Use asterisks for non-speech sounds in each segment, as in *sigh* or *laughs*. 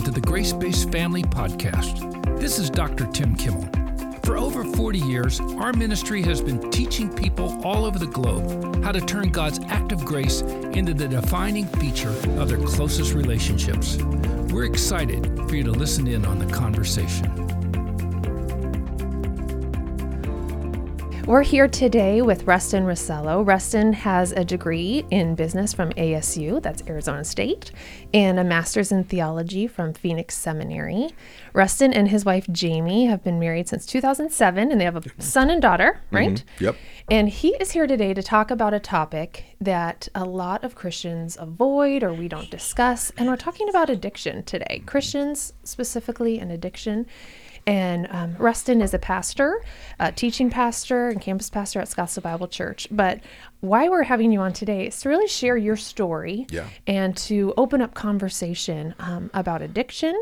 Welcome to the Grace Based Family Podcast. This is Dr. Tim Kimmel. For over 40 years, our ministry has been teaching people all over the globe how to turn God's act of grace into the defining feature of their closest relationships. We're excited for you to listen in on the conversation. We're here today with Rustin Russello. Rustin has a degree in business from ASU, that's Arizona State, and a master's in theology from Phoenix Seminary. Rustin and his wife Jamie have been married since 2007 and they have a son and daughter, right? Mm-hmm. Yep. And he is here today to talk about a topic that a lot of Christians avoid or we don't discuss. And we're talking about addiction today. Christians specifically and addiction. And um, Rustin is a pastor, a teaching pastor, and campus pastor at Scottsdale Bible Church. But why we're having you on today is to really share your story Yeah. and to open up conversation um, about addiction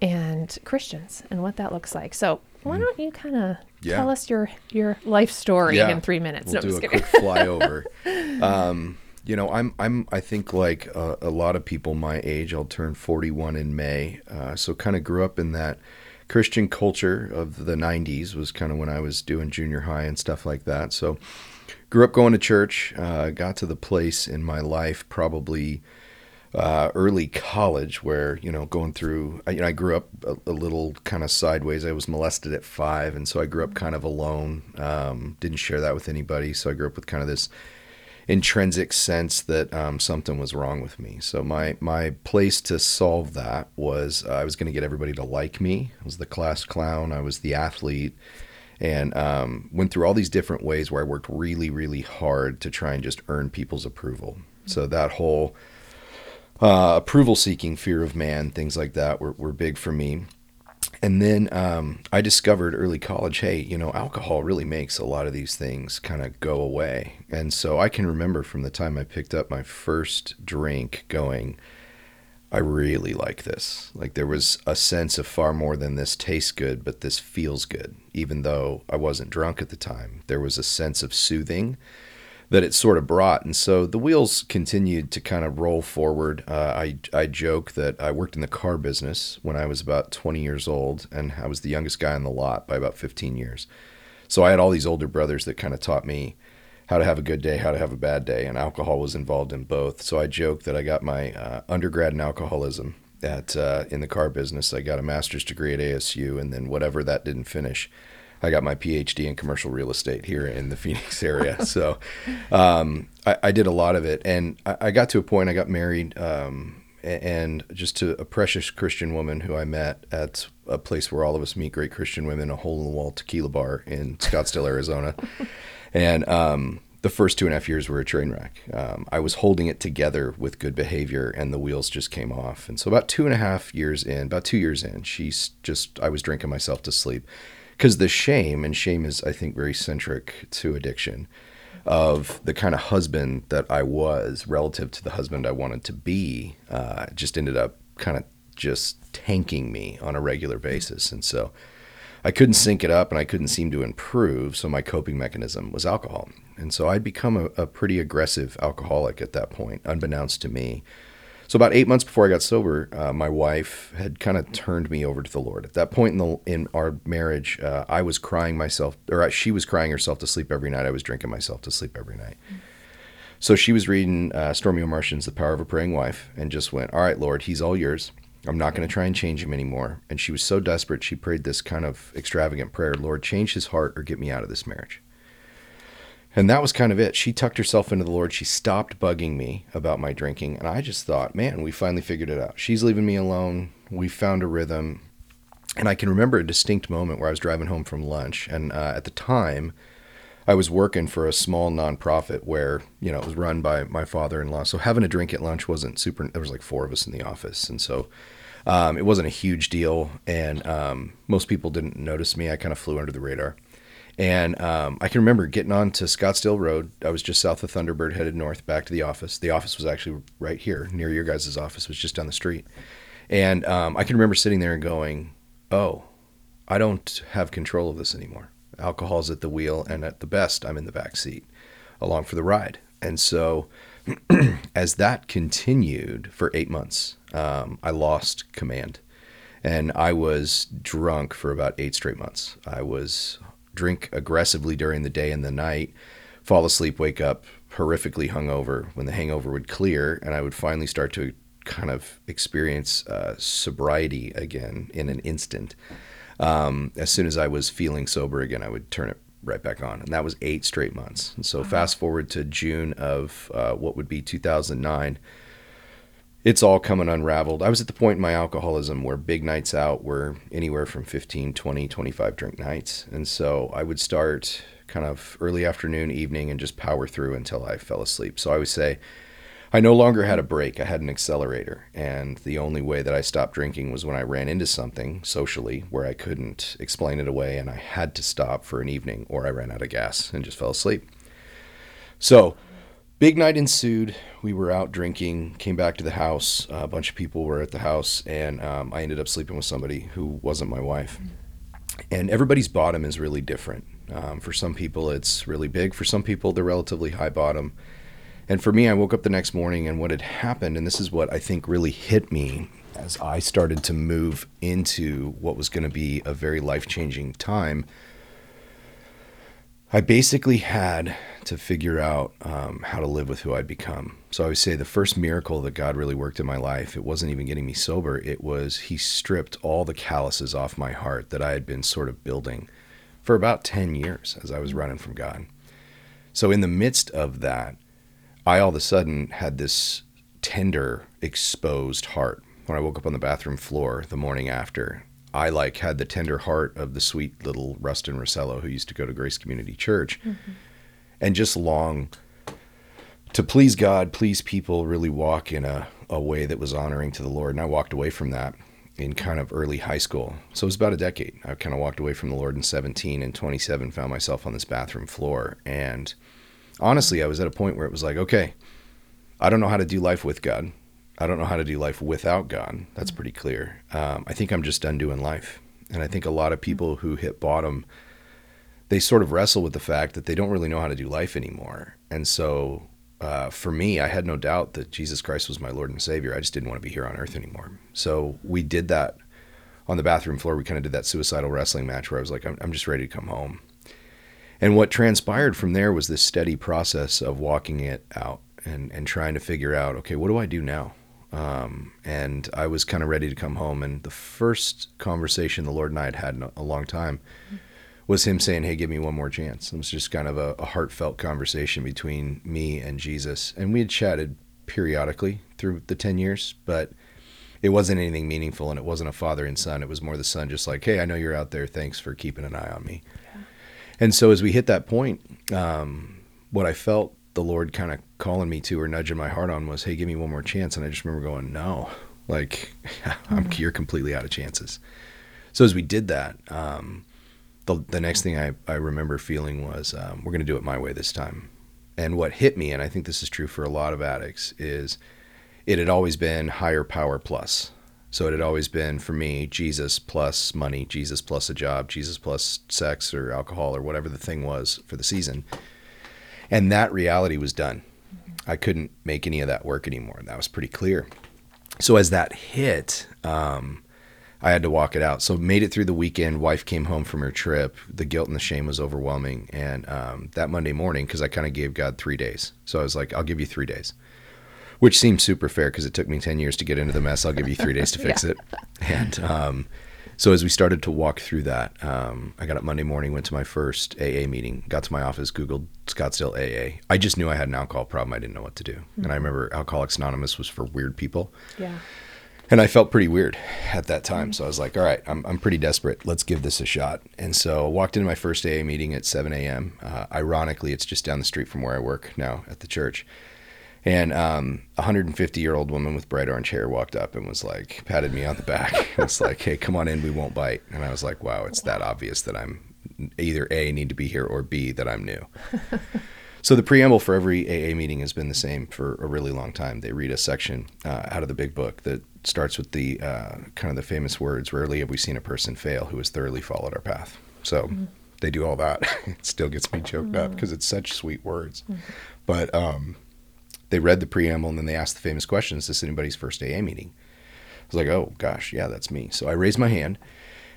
and Christians and what that looks like. So why don't you kind of. Yeah. tell us your your life story Yeah. in three minutes? We'll no, do a quick flyover. *laughs* um, you know, I'm I'm I think like uh, a lot of people my age. I'll turn 41 in May. Uh, so kind of grew up in that Christian culture of the 90s. Was kind of when I was doing junior high and stuff like that. So grew up going to church. Uh, got to the place in my life probably uh, early college where you know going through I, you know, I grew up a, a little kind of sideways I was molested at five and so I grew up kind of alone um, didn't share that with anybody so I grew up with kind of this intrinsic sense that um, something was wrong with me. So my my place to solve that was uh, I was going to get everybody to like me. I was the class clown. I was the athlete. And um, went through all these different ways where I worked really really hard to try and just earn people's approval. So that whole uh, approval seeking, fear of man, things like that were, were big for me. And then um, I discovered early college, hey, you know, alcohol really makes a lot of these things kind of go away. And so I can remember from the time I picked up my first drink going, I really like this. Like there was a sense of far more than this tastes good, but this feels good. Even though I wasn't drunk at the time, there was a sense of soothing that it sort of brought. And so the wheels continued to kind of roll forward. Uh, I, I joke that I worked in the car business when I was about 20 years old, and I was the youngest guy on the lot by about 15 years. So I had all these older brothers that kind of taught me how to have a good day, how to have a bad day, and alcohol was involved in both. So I joke that I got my uh, undergrad in alcoholism at uh, in the car business. I got a master's degree at ASU, and then whatever that didn't finish, I got my PhD in commercial real estate here in the Phoenix area. *laughs* so um, I, I did a lot of it, and I, I got to a point. I got married, um, and just to a precious Christian woman who I met at a place where all of us meet great Christian women, a hole in the wall tequila bar in *laughs* Scottsdale, Arizona, and. Um, the first two and a half years were a train wreck. Um, I was holding it together with good behavior, and the wheels just came off. And so, about two and a half years in, about two years in, she's just, I was drinking myself to sleep because the shame and shame is i think very centric to addiction of the kind of husband that i was relative to the husband i wanted to be uh, just ended up kind of just tanking me on a regular basis. And so i couldn't sync it up and i couldn't seem to improve so my coping mechanism was alcohol. And so i'd become a, a pretty aggressive alcoholic at that point unbeknownst to me so about eight months before I got sober, uh, my wife had kind of turned me over to the Lord. At that point in the in our marriage, uh, I was crying myself, or she was crying herself to sleep every night. I was drinking myself to sleep every night. So she was reading uh, Stormie Omartian's The Power of a Praying Wife, and just went, "All right, Lord, he's all yours. I'm not going to try and change him anymore." And she was so desperate, she prayed this kind of extravagant prayer: "Lord, change his heart or get me out of this marriage." And that was kind of it. She tucked herself into the Lord. She stopped bugging me about my drinking. And I just thought, man, we finally figured it out. She's leaving me alone. We found a rhythm. And I can remember a distinct moment where I was driving home from lunch. And uh, at the time, I was working for a small nonprofit where, you know, it was run by my father in law. So having a drink at lunch wasn't super, there was like four of us in the office. And so um, it wasn't a huge deal. And um, most people didn't notice me. I kind of flew under the radar. And um, I can remember getting on to Scottsdale Road. I was just south of Thunderbird, headed north back to the office. The office was actually right here, near your guys' office, was just down the street. And um, I can remember sitting there and going, "Oh, I don't have control of this anymore. Alcohol's at the wheel, and at the best, I'm in the back seat, along for the ride." And so, *clears throat* as that continued for eight months, um, I lost command. And I was drunk for about eight straight months. I was drink aggressively during the day and the night, fall asleep, wake up horrifically hungover when the hangover would clear, and I would finally start to kind of experience uh, sobriety again in an instant. Um, as soon as I was feeling sober again, I would turn it right back on. And that was eight straight months. And so, wow. fast forward to June of uh, what would be 2009 it's all coming unraveled. I was at the point in my alcoholism where big nights out were anywhere from 15, 20, 25 drink nights. And so I would start kind of early afternoon, evening, and just power through until I fell asleep. So I would say I no longer had a brake, I had an accelerator. And the only way that I stopped drinking was when I ran into something socially where I couldn't explain it away and I had to stop for an evening or I ran out of gas and just fell asleep. So, big night ensued. We were out drinking, came back to the house. A bunch of people were at the house, and um, I ended up sleeping with somebody who wasn't my wife. And everybody's bottom is really different. Um, for some people, it's really big. For some people, they're relatively high bottom. And for me, I woke up the next morning, and what had happened, and this is what I think really hit me as I started to move into what was going to be a very life changing time I basically had to figure out um, how to live with who I'd become. So I would say the first miracle that God really worked in my life, it wasn't even getting me sober. It was He stripped all the calluses off my heart that I had been sort of building for about 10 years as I was running from God. So in the midst of that, I all of a sudden had this tender, exposed heart. When I woke up on the bathroom floor the morning after, I like had the tender heart of the sweet little Rustin Russello who used to go to Grace Community Church mm-hmm. and just long to please God, please people, really walk in a, a way that was honoring to the Lord. And I walked away from that in kind of early high school. So it was about a decade. I kind of walked away from the Lord in 17 and 27 found myself on this bathroom floor. And honestly, I was at a point where it was like, okay, I don't know how to do life with God. I don't know how to do life without God. That's mm. pretty clear. Um, I think I'm just done doing life. And I think a lot of mm. people who hit bottom, they sort of wrestle with the fact that they don't really know how to do life anymore. And so uh, for me, I had no doubt that Jesus Christ was my Lord and Savior. I just didn't want to be here on earth anymore. So we did that on the bathroom floor. We kind of did that suicidal wrestling match where I was like, I'm, I'm just ready to come home. And what transpired from there was this steady process of walking it out and, and trying to figure out, okay, what do I do now? Um, and I was kind of ready to come home. And the first conversation the Lord and I had had in a, long time was Him saying, Hey, give me one more chance. It was just kind of a, a heartfelt conversation between me and Jesus. And we had chatted periodically through the 10 years, but it wasn't anything meaningful and it wasn't a father and son. It was more the son, just like, Hey, I know you're out there. Thanks for keeping an eye on me. Yeah. And so as we hit that point, um, what I felt the Lord kind of calling me to or nudging my heart on was, "Hey, give me one more chance." And I just remember going, "No, like *laughs* I'm, mm-hmm. you're completely out of chances." So as we did that, um, the the next thing I I remember feeling was, um, "We're going to do it my way this time." And what hit me, and I think this is true for a lot of addicts, is it had always been higher power plus. So it had always been for me Jesus plus money, Jesus plus a job, Jesus plus sex or alcohol or whatever the thing was for the season and that reality was done. I couldn't make any of that work anymore. That was pretty clear. So as that hit, um, I had to walk it out. So made it through the weekend. Wife came home from her trip. The guilt and the shame was overwhelming. And um, that Monday morning, because I kind of gave God three days. So I was like, I'll give you three days, which seems super fair because it took me 10 years to get into the mess. I'll give you three days to *laughs* fix yeah. it. And um, so as we started to walk through that, um, I got up Monday morning, went to my first AA meeting, got to my office, Googled Scottsdale AA. I just knew I had an alcohol problem. I didn't know what to do. Mm-hmm. And I remember Alcoholics Anonymous was for weird people. Yeah. And I felt pretty weird at that time. Mm-hmm. So I was like, all right, I'm, I'm pretty desperate. Let's give this a shot. And so I walked into my first AA meeting at 7 a.m. Uh, ironically, it's just down the street from where I work now at the church. And um, a 150 year old woman with bright orange hair walked up and was like, patted me on the back. *laughs* it's like, hey, come on in, we won't bite. And I was like, wow, it's that obvious that I'm either A, need to be here, or B, that I'm new. *laughs* so the preamble for every AA meeting has been the same for a really long time. They read a section uh, out of the big book that starts with the uh, kind of the famous words, rarely have we seen a person fail who has thoroughly followed our path. So mm-hmm. they do all that. *laughs* it still gets me choked mm-hmm. up because it's such sweet words. Mm-hmm. But, um, they read the preamble and then they asked the famous question Is this anybody's first AA meeting? I was like, oh gosh, yeah, that's me. So I raised my hand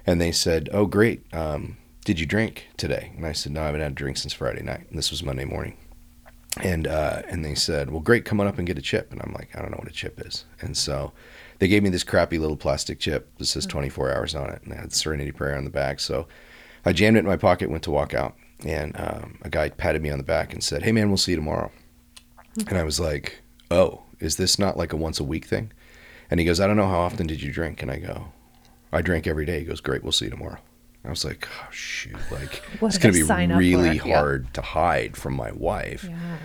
and they said, oh, great. Um, did you drink today? And I said, no, I haven't had a drink since Friday night. And this was Monday morning. And, uh, and they said, well, great, come on up and get a chip. And I'm like, I don't know what a chip is. And so they gave me this crappy little plastic chip that says 24 hours on it. And it had Serenity Prayer on the back. So I jammed it in my pocket, went to walk out. And um, a guy patted me on the back and said, hey, man, we'll see you tomorrow. And I was like, oh, is this not like a once a week thing? And he goes, I don't know how often did you drink? And I go, I drink every day. He goes, great, we'll see you tomorrow. I was like, oh, shoot, like *laughs* it's going to be really for? Yeah. hard to hide from my wife. Yeah.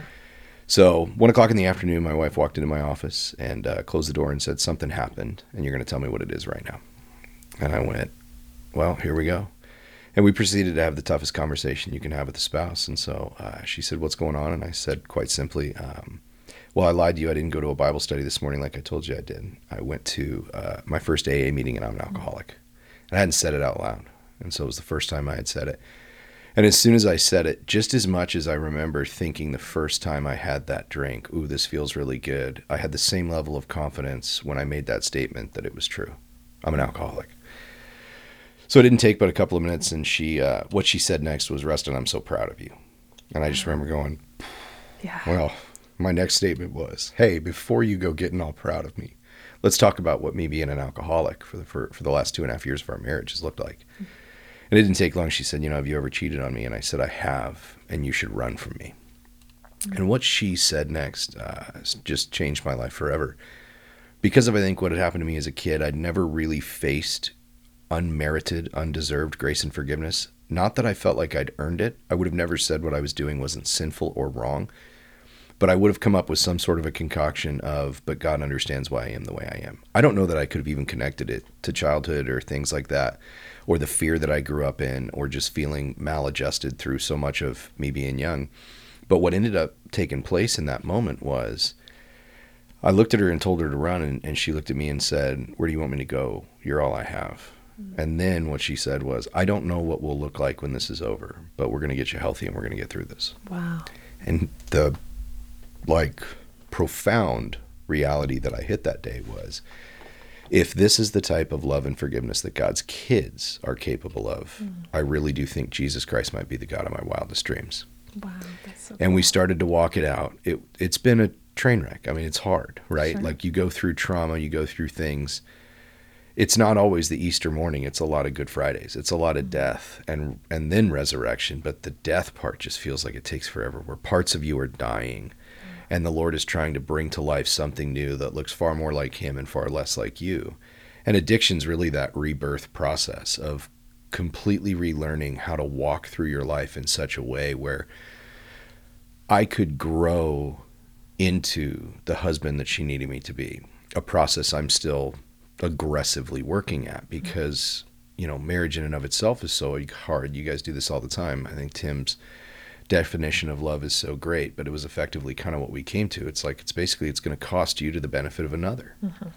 So one o'clock in the afternoon, my wife walked into my office and uh, closed the door and said, something happened, and you're going to tell me what it is right now. And I went, well, here we go. And we proceeded to have the toughest conversation you can have with a spouse. And so uh, she said, What's going on? And I said, quite simply, um, Well, I lied to you. I didn't go to a Bible study this morning like I told you I did. I went to uh, my first AA meeting and I'm an alcoholic. And I hadn't said it out loud. And so it was the first time I had said it. And as soon as I said it, just as much as I remember thinking the first time I had that drink, ooh, this feels really good, I had the same level of confidence when I made that statement that it was true. I'm an alcoholic. So it didn't take but a couple of minutes, and she, uh, what she said next was, Rustin, I'm so proud of you. And I just remember going, Yeah. well, my next statement was, hey, before you go getting all proud of me, let's talk about what me being an alcoholic for the, for, for the last two and a half years of our marriage has looked like. And it didn't take long. She said, you know, have you ever cheated on me? And I said, I have, and you should run from me. And what she said next uh, just changed my life forever. Because of, I think, what had happened to me as a kid, I'd never really faced unmerited, undeserved grace and forgiveness. Not that I felt like I'd earned it. I would have never said what I was doing wasn't sinful or wrong. But I would have come up with some sort of a concoction of, but God understands why I am the way I am. I don't know that I could have even connected it to childhood or things like that, or the fear that I grew up in, or just feeling maladjusted through so much of me being young. But what ended up taking place in that moment was I looked at her and told her to run, and, and she looked at me and said, Where do you want me to go? You're all I have. And then what she said was, I don't know what we'll look like when this is over, but we're going to get you healthy and we're going to get through this. Wow. And the like profound reality that I hit that day was if this is the type of love and forgiveness that God's kids are capable of, mm. I really do think Jesus Christ might be the God of my wildest dreams. Wow. That's so And we started to walk it out. It it's been a train wreck. I mean, it's hard, right? Sure. Like you go through trauma, you go through things. It's not always the Easter morning. It's a lot of Good Fridays. It's a lot of mm-hmm. death and and then resurrection. But the death part just feels like it takes forever. Where parts of you are dying, mm-hmm. and the Lord is trying to bring to life something new that looks far more like Him and far less like you. And addiction's really that rebirth process of completely relearning how to walk through your life in such a way where I could grow into the husband that she needed me to be. A process I'm still aggressively working at mm-hmm. because, you know, marriage in and of itself is so hard. You guys do this all the time. I think Tim's definition of love is so great, but it was effectively kind of what we came to. It's like it's basically it's going to cost you to the benefit of another. Mm-hmm.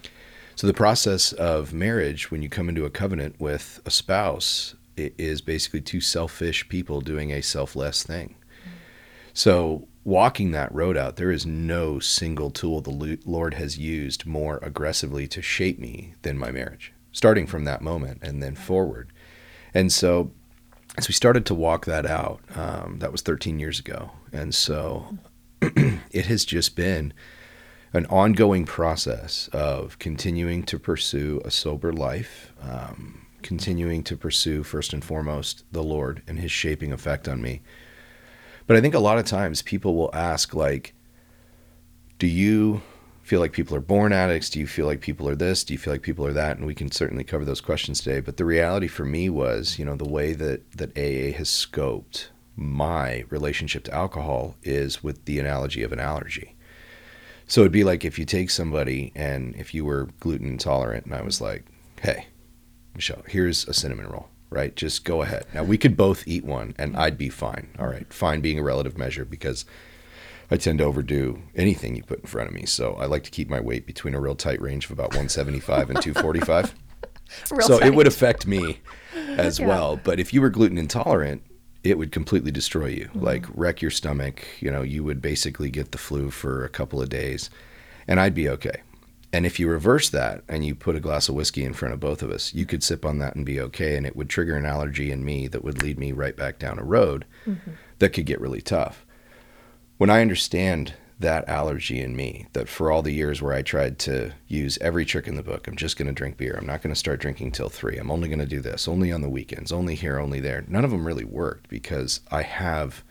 So the process of marriage when you come into a covenant with a spouse i- is basically two selfish people doing a selfless thing. Mm-hmm. So, walking that road out, there is no single tool the Lord has used more aggressively to shape me than my marriage, starting from that moment and then forward. And so, as we started to walk that out, um, that was 13 years ago. And so, *clears throat* it has just been an ongoing process of continuing to pursue a sober life, um, continuing to pursue, first and foremost, the Lord and His shaping effect on me. But I think a lot of times people will ask, like, do you feel like people are born addicts? Do you feel like people are this? Do you feel like people are that? And we can certainly cover those questions today. But the reality for me was, you know, the way that, that AA has scoped my relationship to alcohol is with the analogy of an allergy. So it'd be like if you take somebody and if you were gluten intolerant, and I was like, hey, Michelle, here's a cinnamon roll, right? Just go ahead. Now we could both eat one and I'd be fine. All right. Fine being a relative measure because I tend to overdo anything you put in front of me. So I like to keep my weight between a real tight range of about 175 and 245. *laughs* Real so tight. it would affect me as Yeah. well. But if you were gluten intolerant, it would completely destroy you, mm-hmm. like wreck your stomach. You know, you would basically get the flu for a couple of days, and I'd be okay. And if you reverse that and you put a glass of whiskey in front of both of us, you could sip on that and be okay. And it would trigger an allergy in me that would lead me right back down a road mm-hmm. that could get really tough. When I understand that allergy in me, that for all the years where I tried to use every trick in the book, I'm just going to drink beer. I'm not going to start drinking till three. I'm only going to do this, only on the weekends, only here, only there. None of them really worked because I have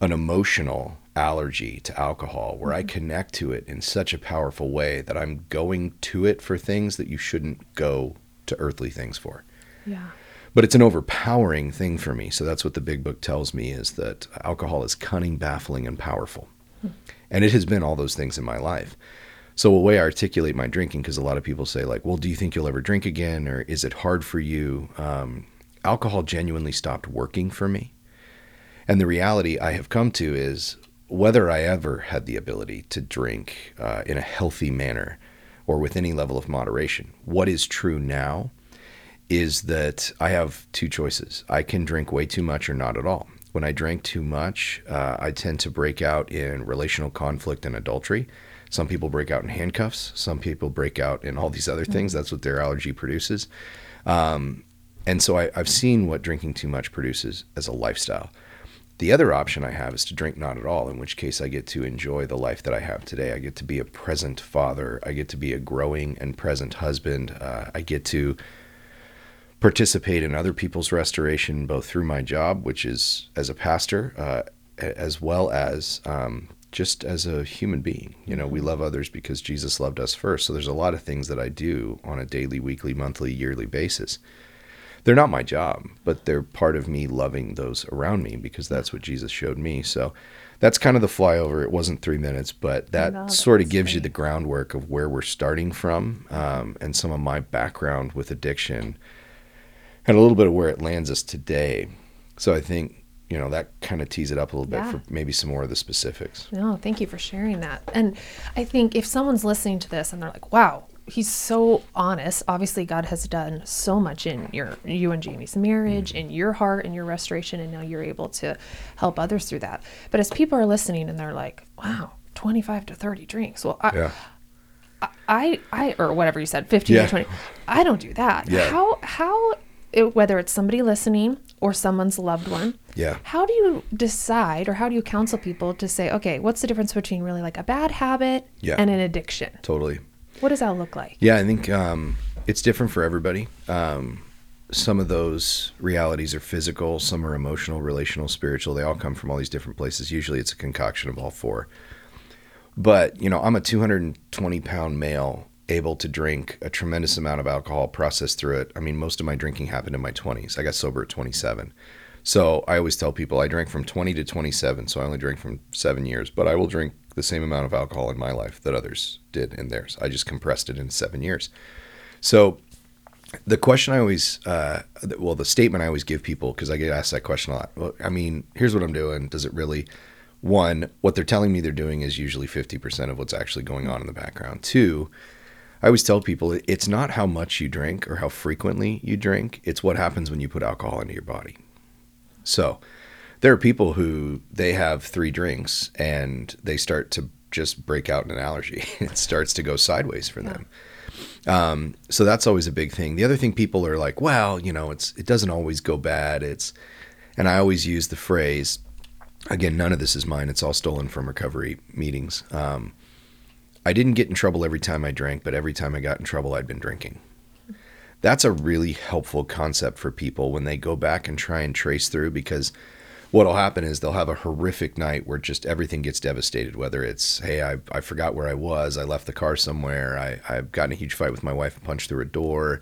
an emotional allergy to alcohol where I mm-hmm. connect to it in such a powerful way that I'm going to it for things that you shouldn't go to earthly things for. Yeah. But it's an overpowering thing for me. So that's what the big book tells me is that alcohol is cunning, baffling, and powerful. Hmm. And it has been all those things in my life. So a way I articulate my drinking, because a lot of people say like, well, do you think you'll ever drink again? Or is it hard for you? Um, alcohol genuinely stopped working for me. And the reality I have come to is whether I ever had the ability to drink uh, in a healthy manner or with any level of moderation, what is true now is that I have two choices. I can drink way too much or not at all. When I drink too much, uh, I tend to break out in relational conflict and adultery. Some people break out in handcuffs. Some people break out in all these other things. That's what their allergy produces. Um, and so I, I've seen what drinking too much produces as a lifestyle. The other option I have is to drink not at all, in which case I get to enjoy the life that I have today. I get to be a present father. I get to be a growing and present husband. Uh, I get to participate in other people's restoration, both through my job, which is as a pastor, uh, as well as um, just as a human being. You know, we mm-hmm. love others because Jesus loved us first. So there's a lot of things that I do on a daily, weekly, monthly, yearly basis they're not my job, but they're part of me loving those around me because that's what Jesus showed me. So that's kind of the flyover. It wasn't three minutes, but that sort of gives great. you the groundwork of where we're starting from um, and some of my background with addiction and a little bit of where it lands us today. So I think you know that kind of tees it up a little yeah. bit for maybe some more of the specifics. No, thank you for sharing that. And I think if someone's listening to this and they're like, "Wow, he's so honest. Obviously, God has done so much in your you and Jamie's marriage, mm. in your heart, in your restoration, and now you're able to help others through that. But as people are listening and they're like, "Wow, 25 to 30 drinks," well, I, yeah. I, I, or whatever you said, 15 yeah. to 20. I don't do that. Yeah. How, how, it, whether it's somebody listening or someone's loved one, yeah. How do you decide, or how do you counsel people to say, okay, what's the difference between really like a bad habit yeah. and an addiction? Totally. What does that look like? Yeah, I think um, it's different for everybody. Um, some of those realities are physical, some are emotional, relational, spiritual. They all come from all these different places. Usually it's a concoction of all four. But, you know, I'm a 220 pound male able to drink a tremendous amount of alcohol, process through it. I mean, most of my drinking happened in my 20s. I got sober at 27. So I always tell people I drank from 20 to 27. So I only drank from seven years, but I will drink the same amount of alcohol in my life that others did in theirs. I just compressed it in seven years. So the question I always, uh, well, the statement I always give people, because I get asked that question a lot. Well, I mean, here's what I'm doing. Does it really? One, what they're telling me they're doing is usually 50% of what's actually going on in the background. Two, I always tell people it's not how much you drink or how frequently you drink, it's what happens when you put alcohol into your body. So, there are people who they have three drinks and they start to just break out in an allergy. *laughs* it starts to go sideways for yeah. them. Um, so that's always a big thing. The other thing people are like, well, you know, it's it doesn't always go bad. It's and I always use the phrase. Again, none of this is mine. It's all stolen from recovery meetings. Um, I didn't get in trouble every time I drank, but every time I got in trouble, I'd been drinking. That's a really helpful concept for people when they go back and try and trace through because what'll happen is they'll have a horrific night where just everything gets devastated. Whether it's, hey, I, I forgot where I was, I left the car somewhere, I, I've gotten a huge fight with my wife and punched through a door.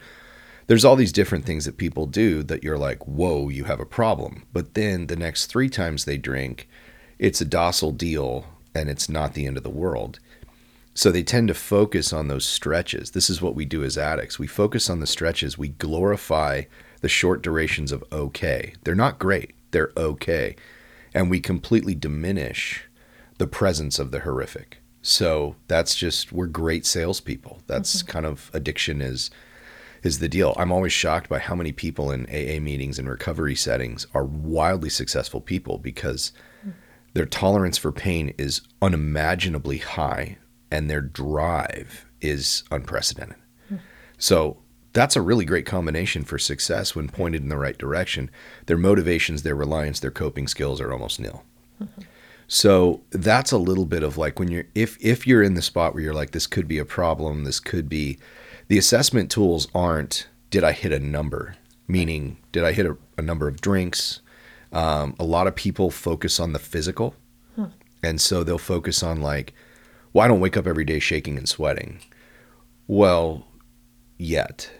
There's all these different things that people do that you're like, whoa, you have a problem. But then the next three times they drink, it's a docile deal and it's not the end of the world. So they tend to focus on those stretches. This is what we do as addicts. We focus on the stretches. We glorify the short durations of okay. They're not great they're okay. And we completely diminish the presence of the horrific. So that's just we're great salespeople. That's mm-hmm. kind of addiction is is the deal. I'm always shocked by how many people in AA meetings and recovery settings are wildly successful people because mm. their tolerance for pain is unimaginably high and their drive is unprecedented. So that's a really great combination for success when pointed in the right direction. Their motivations, their reliance, their coping skills are almost nil. So that's a little bit of like when you're if if you're in the spot where you're like this could be a problem, this could be the assessment tools aren't did I hit a number, meaning did I hit a, a number of drinks? Um, a lot of people focus on the physical, and so they'll focus on like, well, I don't wake up every day shaking and sweating. Well, yet.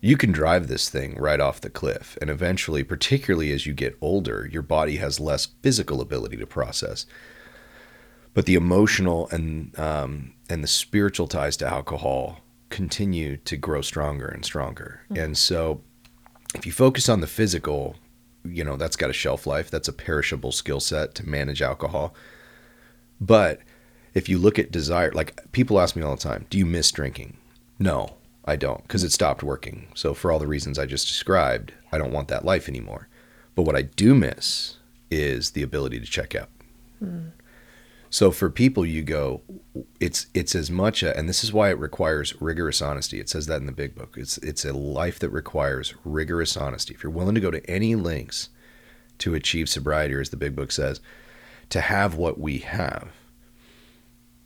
You can drive this thing right off the cliff. And eventually, particularly as you get older, your body has less physical ability to process. But the emotional and, um, and the spiritual ties to alcohol continue to grow stronger and stronger. And so, if you focus on the physical, you know, that's got a shelf life, that's a perishable skill set to manage alcohol. But if you look at desire, like people ask me all the time, do you miss drinking? No, I don't, because it stopped working. So, for all the reasons I just described, I don't want that life anymore. But what I do miss is the ability to check out. Hmm. So for people, you go, it's it's as much, a, and this is why it requires rigorous honesty. It says that in the big book. It's it's a life that requires rigorous honesty. If you're willing to go to any lengths to achieve sobriety, or as the big book says, to have what we have,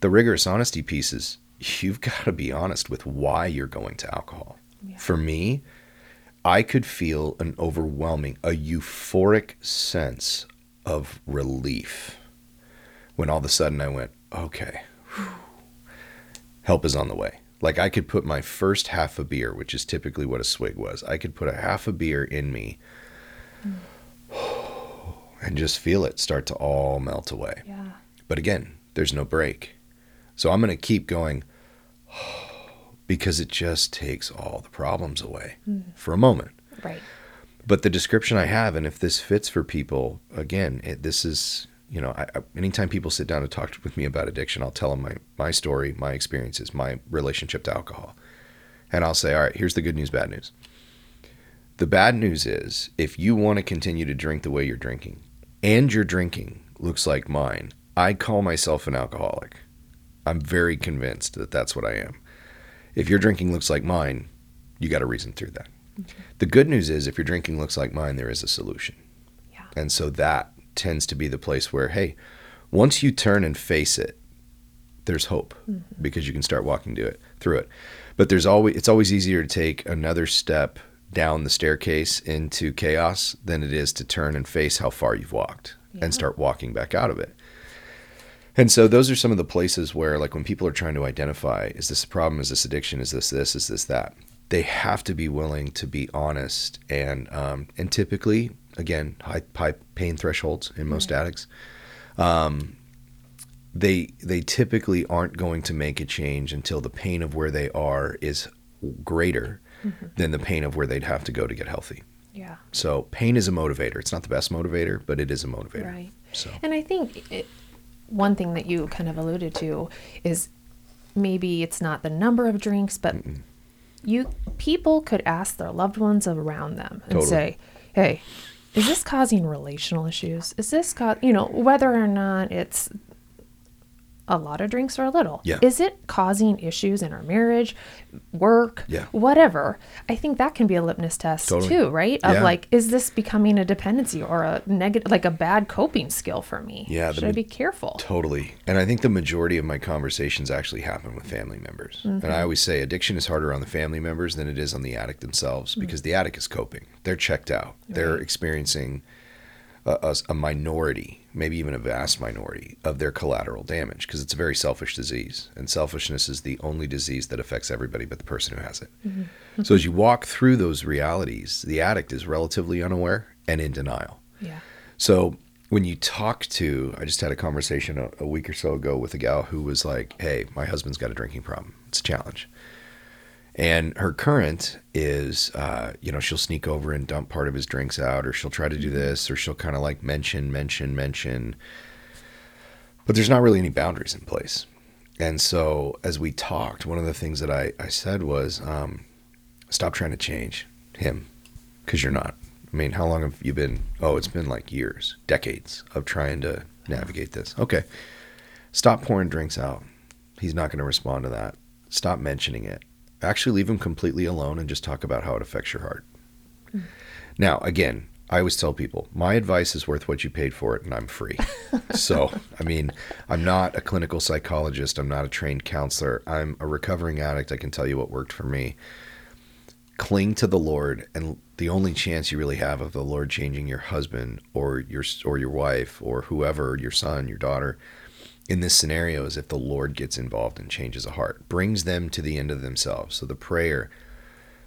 the rigorous honesty piece is you've *laughs* got to be honest with why you're going to alcohol. For me, I could feel an overwhelming, a euphoric sense of relief when all of a sudden I went, okay, whew, help is on the way. Like I could put my first half a beer, which is typically what a swig was, I could put a half a beer in me mm. *sighs* and just feel it start to all melt away. Yeah. But again, there's no brake. So I'm going to keep going *sighs* because it just takes all the problems away mm. for a moment. Right. But the description I have, and if this fits for people, again, it, this is, you know, I, I, anytime people sit down to talk with me about addiction, I'll tell them my, my story, my experiences, my relationship to alcohol. And I'll say, all right, here's the good news, bad news. The bad news is if you want to continue to drink the way you're drinking and your drinking looks like mine, I call myself an alcoholic. I'm very convinced that that's what I am. If your drinking looks like mine, you got to reason through that. Mm-hmm. The good news is if your drinking looks like mine, there is a solution. Yeah. And so that tends to be the place where, hey, once you turn and face it, there's hope mm-hmm. because you can start walking to it through it. But there's always it's always easier to take another step down the staircase into chaos than it is to turn and face how far you've walked Yeah. and start walking back out of it. And so those are some of the places where like when people are trying to identify is this a problem? Is this addiction? Is this this? Is this that? They have to be willing to be honest and um, and typically again high, high pain thresholds in most addicts. Um, they they typically aren't going to make a change until the pain of where they are is greater than the pain of where they'd have to go to get healthy. Yeah. so pain is a motivator. It's not the best motivator but it is a motivator. Right. so. And I think it, one thing that you kind of alluded to is maybe it's not the number of drinks, but you people could ask their loved ones around them and Totally. say, "Hey, is this causing relational issues? Is this co- you know whether or not it's a lot of drinks or a little? Yeah. Is it causing issues in our marriage, work, Yeah. whatever? I think that can be a litmus test Totally. too, right? Of Yeah. like, is this becoming a dependency or a negative, like a bad coping skill for me? Yeah, Should I be careful? Totally. And I think the majority of my conversations actually happen with family members. And I mm-hmm. always say addiction is harder on the family members than it is on the addict themselves mm. because the addict is coping. They're checked out. They're experiencing a, a, a minority, maybe even a vast minority of their collateral damage because it's a very selfish disease. And selfishness is the only disease that affects everybody but the person who has it. Mm-hmm. So as you walk through those realities, the addict is relatively unaware and in denial. Yeah. So when you talk to, I just had a conversation a, a week or so ago with a gal who was like, "Hey, my husband's got a drinking problem. It's a challenge." And her current is, uh, you know, she'll sneak over and dump part of his drinks out, or she'll try to do this, or she'll kind of like mention, mention, mention. But there's not really any boundaries in place. And so as we talked, one of the things that I, I said was, um, stop trying to change him because you're not. I mean, how long have you been? Oh, it's been like years, decades of trying to navigate this. Okay. Stop pouring drinks out. He's not going to respond to that. stop mentioning it. Actually, leave them completely alone and just talk about how it affects your heart. Mm. Now, again, I always tell people my advice is worth what you paid for it, and I'm free. so, I mean, I'm not a clinical psychologist, I'm not a trained counselor, I'm a recovering addict. I can tell you what worked for me. Cling to the Lord, and the only chance you really have of the Lord changing your husband or your or your wife or whoever, your son, your daughter, in this scenario is if the Lord gets involved and changes a heart, brings them to the end of themselves. So the prayer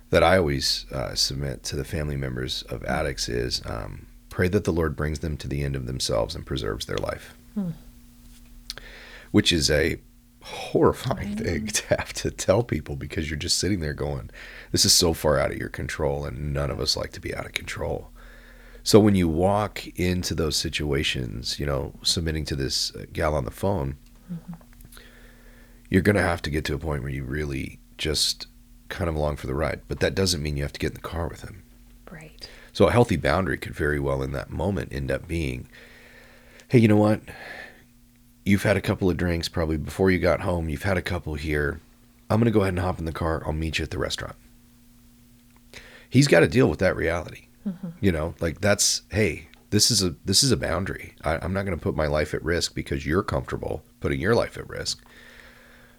that I always uh, submit to the family members of addicts is um, pray that the Lord brings them to the end of themselves and preserves their life, hmm. which is a horrifying thing to have to tell people because you're just sitting there going, this is so far out of your control, and none of us like to be out of control. So when you walk into those situations, you know, submitting to this uh, gal on the phone, mm-hmm. you're going to have to get to a point where you really just kind of along for the ride. But that doesn't mean you have to get in the car with him. Right. So a healthy boundary could very well in that moment end up being, hey, you know what? You've had a couple of drinks probably before you got home. You've had a couple here. I'm going to go ahead and hop in the car. I'll meet you at the restaurant. He's got to deal with that reality. Mm-hmm. You know, like that's, hey, this is a this is a boundary. I, I'm not going to put my life at risk because you're comfortable putting your life at risk.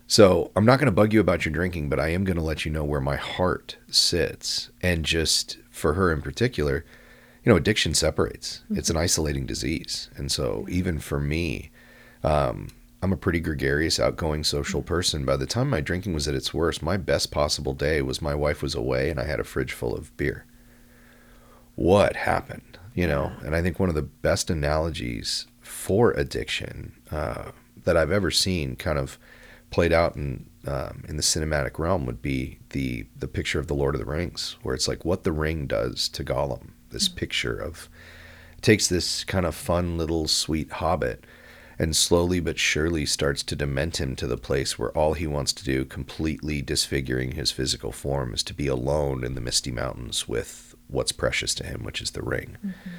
So I'm not going to bug you about your drinking, but I am going to let you know where my heart sits. And just for her in particular, you know, addiction separates. Mm-hmm. It's an isolating disease. And so even for me, um, I'm a pretty gregarious, outgoing, social mm-hmm. person. By the time my drinking was at its worst, my best possible day was my wife was away and I had a fridge full of beer. What happened? You know, and I think one of the best analogies for addiction uh, that I've ever seen kind of played out in um, in the cinematic realm would be the the picture of the Lord of the Rings, where it's like what the ring does to Gollum. This mm-hmm. picture of takes this kind of fun little sweet hobbit and slowly but surely starts to dement him to the place where all he wants to do, completely disfiguring his physical form, is to be alone in the misty mountains with what's precious to him, which is the ring. Mm-hmm.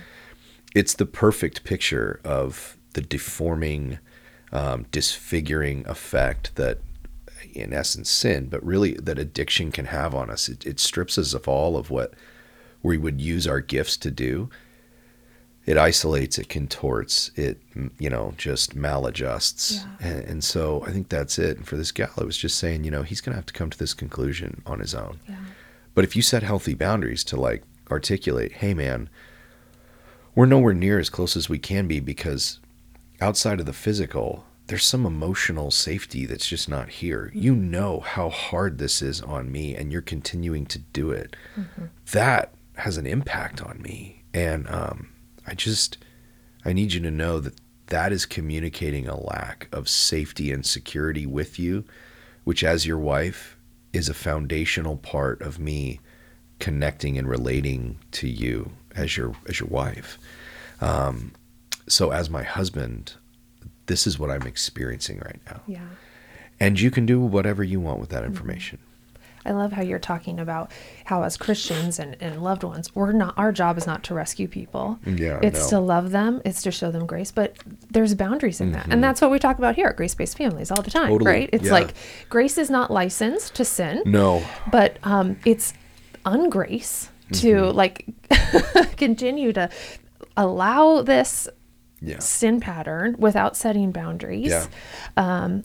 It's the perfect picture of the deforming um, disfiguring effect that, in essence, sin, but really that addiction can have on us. It, it strips us of all of what we would use our gifts to do. It isolates, it contorts, it, you know, just maladjusts. Yeah. And, and, so I think that's it. And for this gal, I was just saying, you know, he's going to have to come to this conclusion on his own. Yeah. But if you set healthy boundaries to like articulate, hey, man, we're nowhere near as close as we can be because outside of the physical, there's some emotional safety that's just not here. You know how hard this is on me, and you're continuing to do it. Mm-hmm. That has an impact on me. And um, I just, I need you to know that that is communicating a lack of safety and security with you, which, as your wife, is a foundational part of me connecting and relating to you as your as your wife. Um, so as my husband, this is what I'm experiencing right now. Yeah. And you can do whatever you want with that mm-hmm. information. I love how you're talking about how as Christians and, and loved ones, we're not our job is not to rescue people. Yeah. It's no. to love them, it's to show them grace, but there's boundaries in mm-hmm. that. And that's what we talk about here at Grace Based Families all the time, totally. right? It's yeah. like grace is not licensed to sin. No. But um, it's ungrace mm-hmm. to like *laughs* continue to allow this yeah. sin pattern without setting boundaries. Yeah. Um,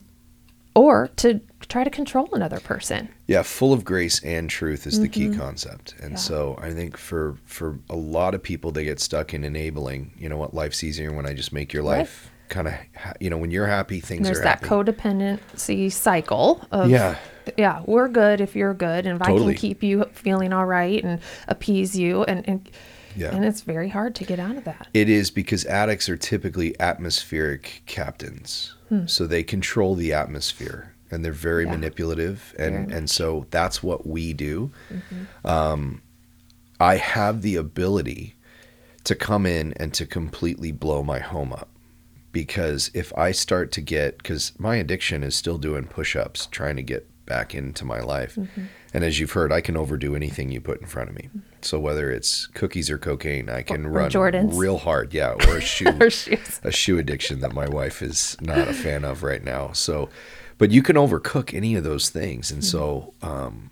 or to try to control another person. Yeah, full of grace and truth is the mm-hmm. key concept. And yeah. so I think for for a lot of people they get stuck in enabling, you know what, life's easier when I just make your life. Kind of you know, when you're happy, things There's that happy. codependency cycle of Yeah. Yeah, we're good if you're good and if totally. I can keep you feeling all right and appease you and, and yeah. And it's very hard to get out of that. It is because addicts are typically atmospheric captains. Hmm. So they control the atmosphere and they're very yeah. manipulative. And, very and so that's what we do. Mm-hmm. Um, I have the ability to come in and to completely blow my home up. Because if I start to get, because my addiction is still doing push ups, trying to get back into my life. Mm-hmm. And as you've heard, I can overdo anything you put in front of me. Mm-hmm. So whether it's cookies or cocaine, I can or, run Jordans. real hard. Yeah, *laughs* or a shoe, or a shoe addiction that my wife is not a fan of right now. So, but you can overcook any of those things. And so, um,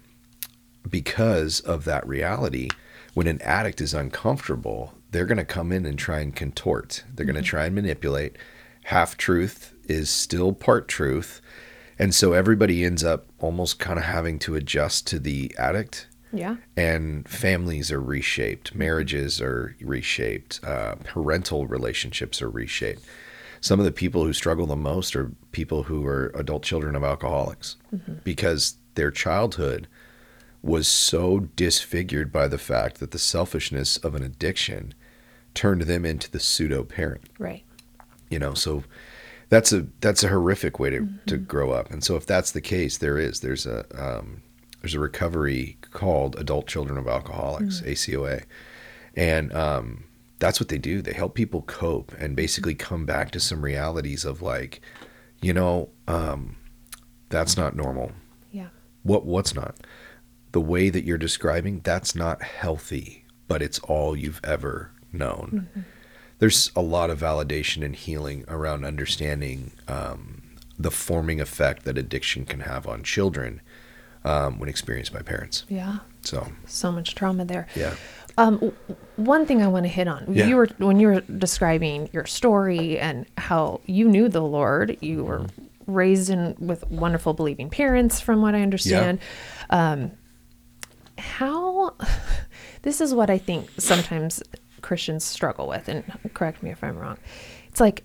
because of that reality, when an addict is uncomfortable, they're going to come in and try and contort. They're going to try and manipulate. Half truth is still part truth. And so everybody ends up almost kind of having to adjust to the addict. Yeah. And families are reshaped, marriages are reshaped, uh, parental relationships are reshaped. Some of the people who struggle the most are people who are adult children of alcoholics because their childhood was so disfigured by the fact that the selfishness of an addiction turned them into the pseudo parent Right. You know so that's a that's a horrific way to, to grow up. And so if that's the case there is there's a um, there's a recovery called adult children of alcoholics acoa and um, that's what they do. They help people cope and basically come back to some realities of like you know um, that's not normal. Yeah. what what's not? The way that you're describing that's not healthy but it's all you've ever known there's a lot of validation and healing around understanding um, the forming effect that addiction can have on children um, when experienced by parents Yeah. so So much trauma there. yeah Um, w- one thing I want to hit on. Yeah. You were when you were describing your story and how you knew the Lord. You were Mm-hmm. raised in with wonderful believing parents, from what I understand. Um, how *laughs* this is what I think sometimes Christians struggle with, and correct me if I'm wrong. It's like,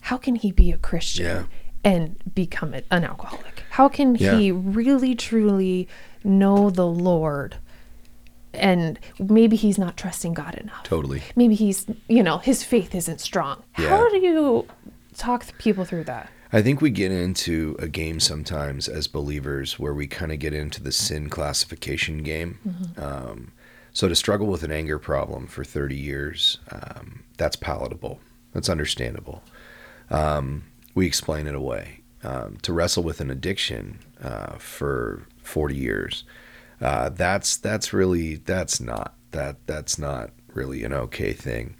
how can he be a Christian Yeah. and become an alcoholic? How can Yeah. he really truly know the Lord? And maybe he's not trusting God enough. totally Maybe he's, you know, his faith isn't strong. Yeah. How do you talk th- people through that? I think we get into a game sometimes as believers where we kind of get into the sin classification game. Um, so to struggle with an anger problem for 30 years, um, that's palatable. That's understandable. Um, we explain it away. Um, to wrestle with an addiction uh, for 40 years, uh, that's that's really that's not that that's not really an okay thing.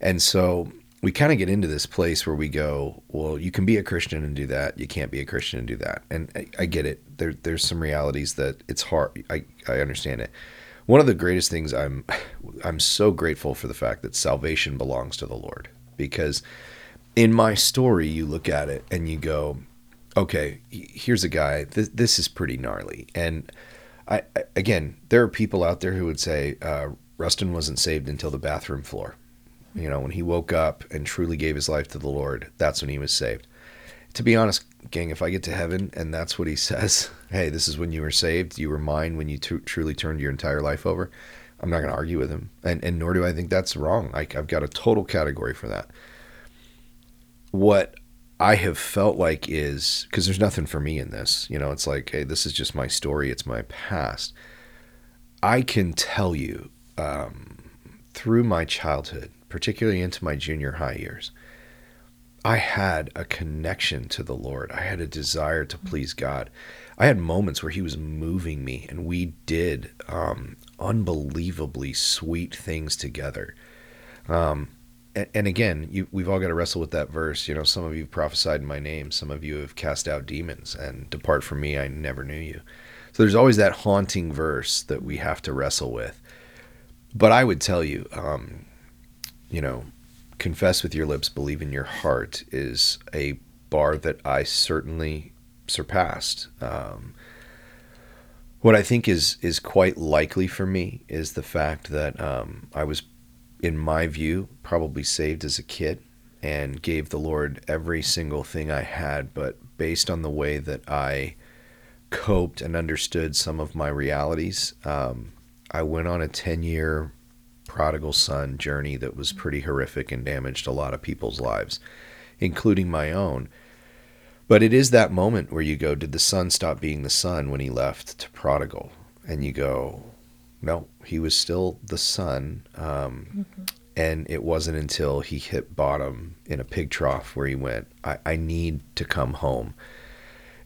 And so we kind of get into this place where we go, well, you can be a Christian and do that. You can't be a Christian and do that. And I, I get it. There, there's some realities that it's hard. I, I understand it. One of the greatest things I'm, *sighs* I'm so grateful for the fact that salvation belongs to the Lord because in my story, you look at it and you go, okay, here's a guy. This, this is pretty gnarly. And I, I again, there are people out there who would say uh, Rustin wasn't saved until the bathroom floor. You know, when he woke up and truly gave his life to the Lord, that's when he was saved. To be honest, gang, if I get to heaven and that's what he says, *laughs* hey, this is when you were saved, you were mine when you tru- truly turned your entire life over, I'm not going to argue with him. And, and nor do I think that's wrong. I, I've got a total category for that. What I have felt like is because there's nothing for me in this, you know, it's like, hey, this is just my story, it's my past. I can tell you um, through my childhood, particularly into my junior high years, I had a connection to the Lord. I had a desire to please God. I had moments where He was moving me, and we did um, unbelievably sweet things together. Um, and, and again, you, we've all got to wrestle with that verse. You know, some of you prophesied in my name, some of you have cast out demons, and depart from me, I never knew you. So there's always that haunting verse that we have to wrestle with. But I would tell you, um, you know, confess with your lips, believe in your heart is a bar that I certainly surpassed. Um, what I think is is quite likely for me is the fact that um, I was, in my view, probably saved as a kid and gave the Lord every single thing I had, but based on the way that I coped and understood some of my realities, um, I went on a ten year prodigal son journey that was pretty horrific and damaged a lot of people's lives, including my own. But it is that moment where you go, did the son stop being the son when he left to prodigal? And you go, no, he was still the son. Um, And it wasn't until he hit bottom in a pig trough where he went, I, I need to come home.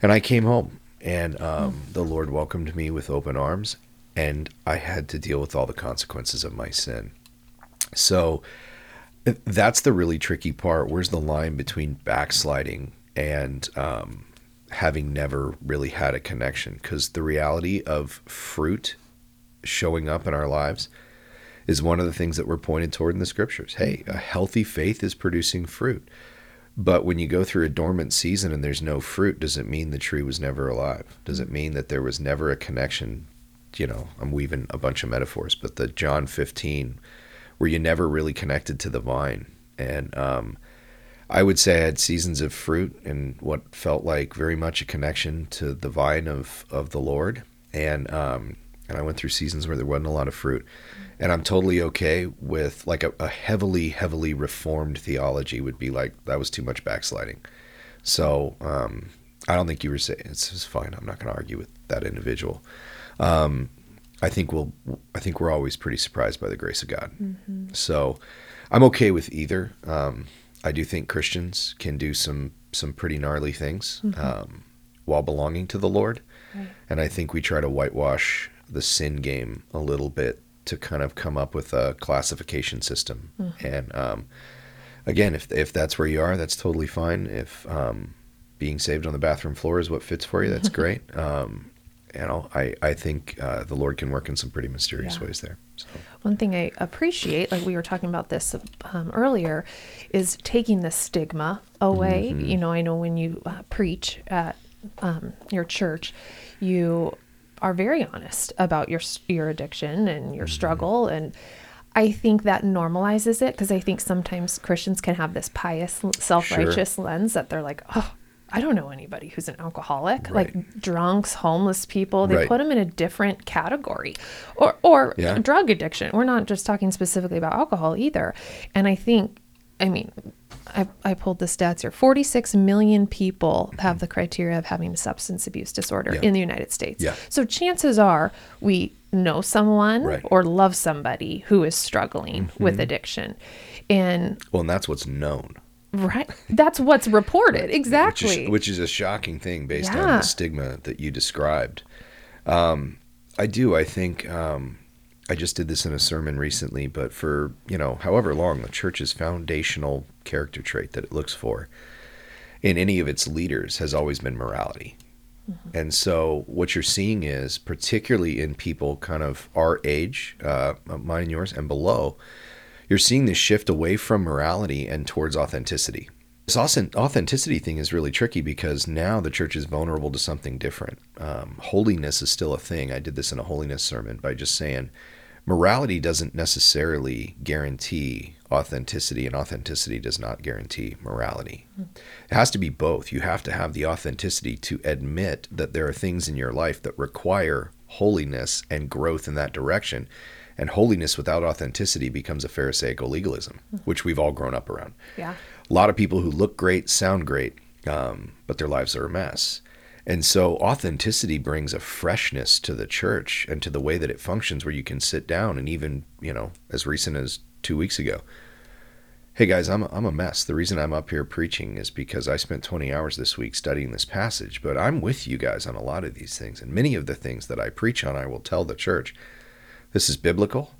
And I came home, and um, the Lord welcomed me with open arms, and I had to deal with all the consequences of my sin. So that's the really tricky part. Where's the line between backsliding and um, having never really had a connection because the reality of fruit showing up in our lives is one of the things that we're pointed toward in the scriptures. Hey, a healthy faith is producing fruit. But when you go through a dormant season and there's no fruit, does it mean the tree was never alive? Does it mean that there was never a connection? You know, I'm weaving a bunch of metaphors, but the John 15, where you never really connected to the vine. And um, I would say I had seasons of fruit and what felt like very much a connection to the vine of, of the Lord. And, um, and I went through seasons where there wasn't a lot of fruit and I'm totally okay with like a, a, heavily, heavily reformed theology would be like that was too much backsliding. So um, I don't think you were saying it's, it's fine. I'm not going to argue with that individual. Um, I think we'll. I think we're always pretty surprised by the grace of God. Mm-hmm. So I'm okay with either. Um, I do think Christians can do some some pretty gnarly things mm-hmm. Um, while belonging to the Lord, right. and I think we try to whitewash the sin game a little bit to kind of come up with a classification system. Mm-hmm. And um, again, if if that's where you are, that's totally fine. If um, being saved on the bathroom floor is what fits for you, that's *laughs* great. You know, I I think uh, the Lord can work in some pretty mysterious yeah. ways there. So. One thing I appreciate, like we were talking about this um, earlier, is taking the stigma away. Mm-hmm. You know, I know when you uh, preach at um, your church, you are very honest about your your addiction and your mm-hmm. struggle and I think that normalizes it because I think sometimes Christians can have this pious, self-righteous sure. lens that they're like, "Oh, I don't know anybody who's an alcoholic, right. like drunks, homeless people. They right. put them in a different category, or or yeah. drug addiction. We're not just talking specifically about alcohol either. And I think, I mean, I, I pulled the stats here 46 million people have the criteria of having a substance abuse disorder yeah. in the United States. Yeah. So chances are we know someone right. or love somebody who is struggling mm-hmm. with addiction. And well, and that's what's known. Right. That's what's reported. Exactly. Which is, which is, a shocking thing based yeah. on the stigma that you described. Um, I do. I think um, I just did this in a sermon recently, but for, you know, however long, the church's foundational character trait that it looks for in any of its leaders has always been morality. Mm-hmm. And so what you're seeing is, particularly in people kind of our age, uh, mine and yours, and below, you're seeing this shift away from morality and towards authenticity. This authenticity thing is really tricky because now the church is vulnerable to something different. Um, holiness is still a thing. I did this in a holiness sermon by just saying morality doesn't necessarily guarantee authenticity, and authenticity does not guarantee morality. It has to be both. You have to have the authenticity to admit that there are things in your life that require holiness and growth in that direction. And holiness without authenticity becomes a Pharisaical legalism, which we've all grown up around. Yeah. A lot of people who look great, sound great, um, but their lives are a mess. And so authenticity brings a freshness to the church and to the way that it functions where you can sit down and even, you know, as recent as 2 weeks ago. Hey guys, I'm a, I'm a mess. The reason I'm up here preaching is because I spent 20 hours this week studying this passage, but I'm with you guys on a lot of these things. And many of the things that I preach on, I will tell the church this is biblical.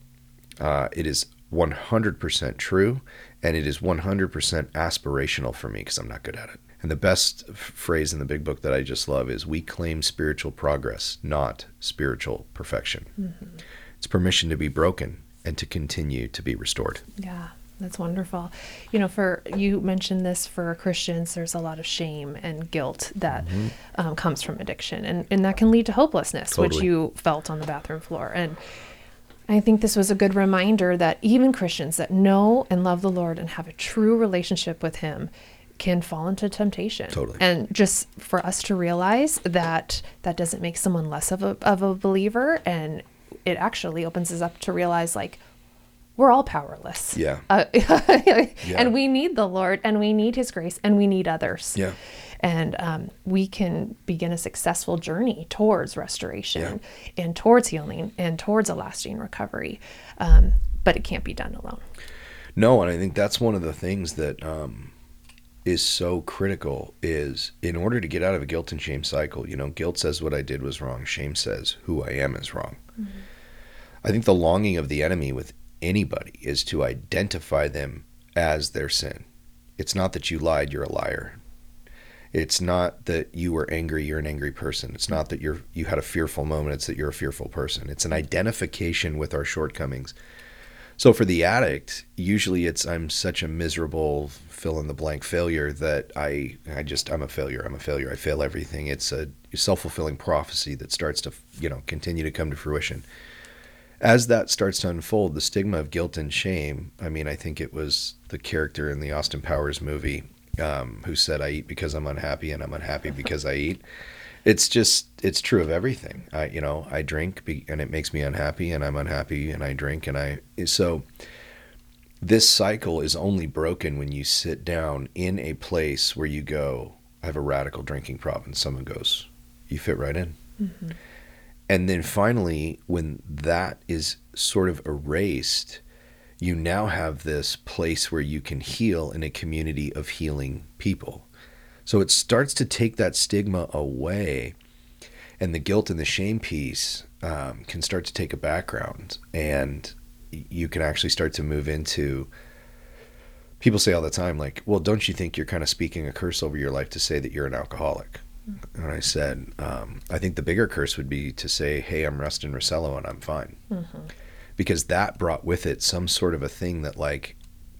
Uh, it is 100% true, and it is 100% aspirational for me because I'm not good at it. And the best phrase in the big book that I just love is we claim spiritual progress, not spiritual perfection. Mm-hmm. It's permission to be broken and to continue to be restored. Yeah. That's wonderful. You know, for you mentioned this for Christians, there's a lot of shame and guilt that mm-hmm. um, comes from addiction, and, and that can lead to hopelessness, totally. which you felt on the bathroom floor. And I think this was a good reminder that even Christians that know and love the Lord and have a true relationship with Him can fall into temptation. Totally. And just for us to realize that that doesn't make someone less of a, of a believer. And it actually opens us up to realize like, we're all powerless. Yeah. Uh, *laughs* yeah. And we need the Lord and we need his grace and we need others. Yeah. And um, we can begin a successful journey towards restoration yeah. and towards healing and towards a lasting recovery. Um, but it can't be done alone. No, and I think that's one of the things that um, is so critical is in order to get out of a guilt and shame cycle, you know, guilt says what I did was wrong, shame says who I am is wrong. Mm-hmm. I think the longing of the enemy with anybody is to identify them as their sin. It's not that you lied, you're a liar. It's not that you were angry, you're an angry person. It's not that you're you had a fearful moment, it's that you're a fearful person. It's an identification with our shortcomings. So for the addict, usually it's I'm such a miserable fill in the blank failure that I I just I'm a failure. I'm a failure. I fail everything. It's a self-fulfilling prophecy that starts to, you know, continue to come to fruition. As that starts to unfold, the stigma of guilt and shame, I mean, I think it was the character in the Austin Powers movie um, who said, I eat because I'm unhappy and I'm unhappy because I eat it's just it's true of everything. I you know I drink be, and it makes me unhappy, and I'm unhappy, and I drink, and I so this cycle is only broken when you sit down in a place where you go, I have a radical drinking problem. Someone goes, you fit right in. Mm-hmm. And then finally, when that is sort of erased, you now have this place where you can heal in a community of healing people. So it starts to take that stigma away, and the guilt and the shame piece um, can start to take a background, and you can actually start to move into. People say all the time, like, well, don't you think you're kind of speaking a curse over your life to say that you're an alcoholic? Mm-hmm. And I said, um, I think the bigger curse would be to say, hey, I'm Rustin Russello and I'm fine. Mm-hmm. Because that brought with it some sort of a thing that, like,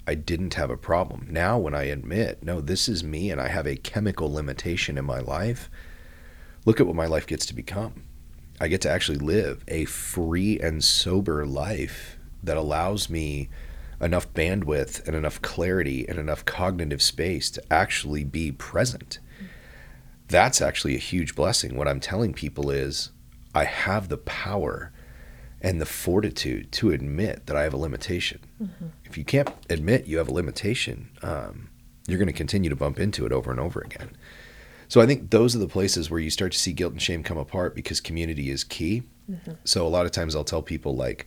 I didn't have a problem. Now, when I admit, no, this is me and I have a chemical limitation in my life, look at what my life gets to become. I get to actually live a free and sober life that allows me enough bandwidth and enough clarity and enough cognitive space to actually be present. That's actually a huge blessing. What I'm telling people is I have the power and the fortitude to admit that I have a limitation. Mm-hmm. If you can't admit you have a limitation, um, you're going to continue to bump into it over and over again. So I think those are the places where you start to see guilt and shame come apart because community is key. Mm-hmm. So a lot of times I'll tell people like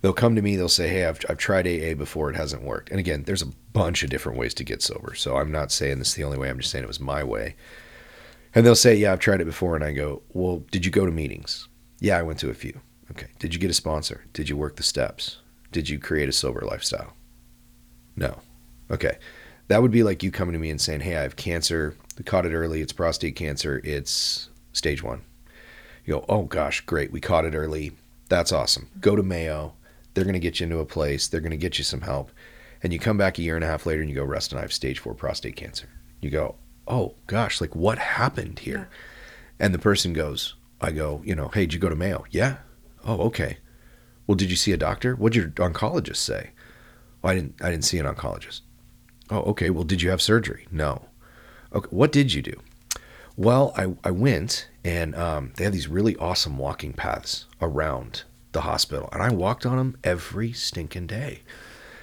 they'll come to me, they'll say, "Hey, I've I've tried AA before, it hasn't worked." And again, there's a bunch of different ways to get sober. So I'm not saying this is the only way. I'm just saying it was my way. And they'll say, "Yeah, I've tried it before." And I go, "Well, did you go to meetings?" "Yeah, I went to a few." Okay. Did you get a sponsor? Did you work the steps? Did you create a sober lifestyle? No. Okay. That would be like you coming to me and saying, Hey, I have cancer. We caught it early. It's prostate cancer. It's stage one. You go, Oh gosh, great. We caught it early. That's awesome. Go to Mayo. They're going to get you into a place. They're going to get you some help. And you come back a year and a half later and you go, Rustin, I have stage four prostate cancer. You go, Oh gosh, like what happened here? Yeah. And the person goes, I go, you know, hey, did you go to Mayo? Yeah. Oh, okay. Well, did you see a doctor? What'd your oncologist say? I didn't. I didn't see an oncologist. Oh, okay. Well, did you have surgery? No. Okay. What did you do? Well, I, I went and um, they have these really awesome walking paths around the hospital, and I walked on them every stinking day,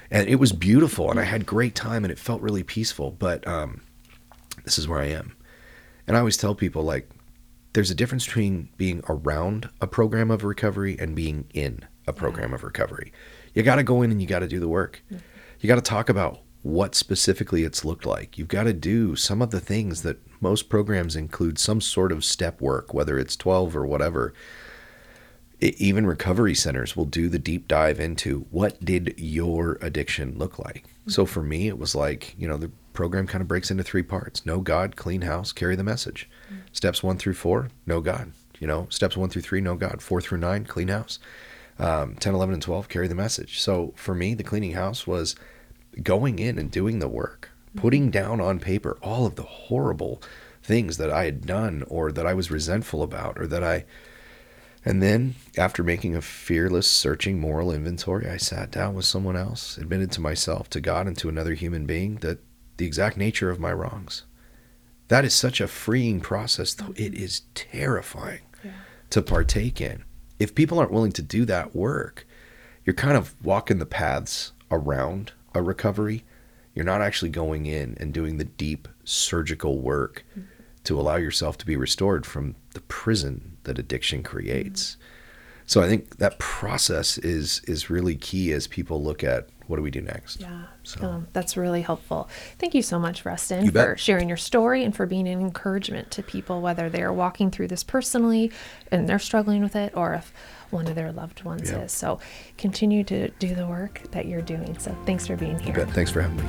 and it was beautiful, and I had great time, and it felt really peaceful. But um, this is where I am, and I always tell people like, there's a difference between being around a program of recovery and being in a program of recovery. You got to go in and you got to do the work. You got to talk about what specifically it's looked like. You've got to do some of the things that most programs include some sort of step work, whether it's 12 or whatever. It, even recovery centers will do the deep dive into what did your addiction look like. Mm-hmm. So for me, it was like, you know, the program kind of breaks into three parts know God, clean house, carry the message. Mm-hmm. Steps one through four, know God. You know, steps one through three, know God. Four through nine, clean house um, 10, 11, and 12 carry the message. So for me, the cleaning house was going in and doing the work, putting mm-hmm. down on paper all of the horrible things that I had done or that I was resentful about or that I. And then, after making a fearless, searching moral inventory, I sat down with someone else, admitted to myself, to God, and to another human being that the exact nature of my wrongs. That is such a freeing process, though it mm-hmm. terrifying yeah. to partake in if people aren't willing to do that work, you're kind of walking the paths around a recovery. You're not actually going in and doing the deep surgical work mm-hmm. to allow yourself to be restored from the prison that addiction creates. Mm-hmm. So I think that process is is really key as people look at what do we do next? Yeah, so. um, that's really helpful. Thank you so much, Rustin, for sharing your story and for being an encouragement to people, whether they're walking through this personally and they're struggling with it, or if one of their loved ones yeah. is. So continue to do the work that you're doing. So thanks for being here. Thanks for having me.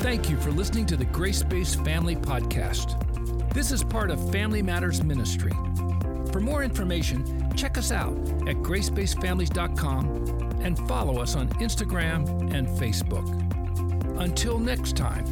Thank you for listening to the Grace Based Family Podcast. This is part of Family Matters Ministry. For more information, check us out at gracebasedfamilies.com and follow us on Instagram and Facebook. Until next time,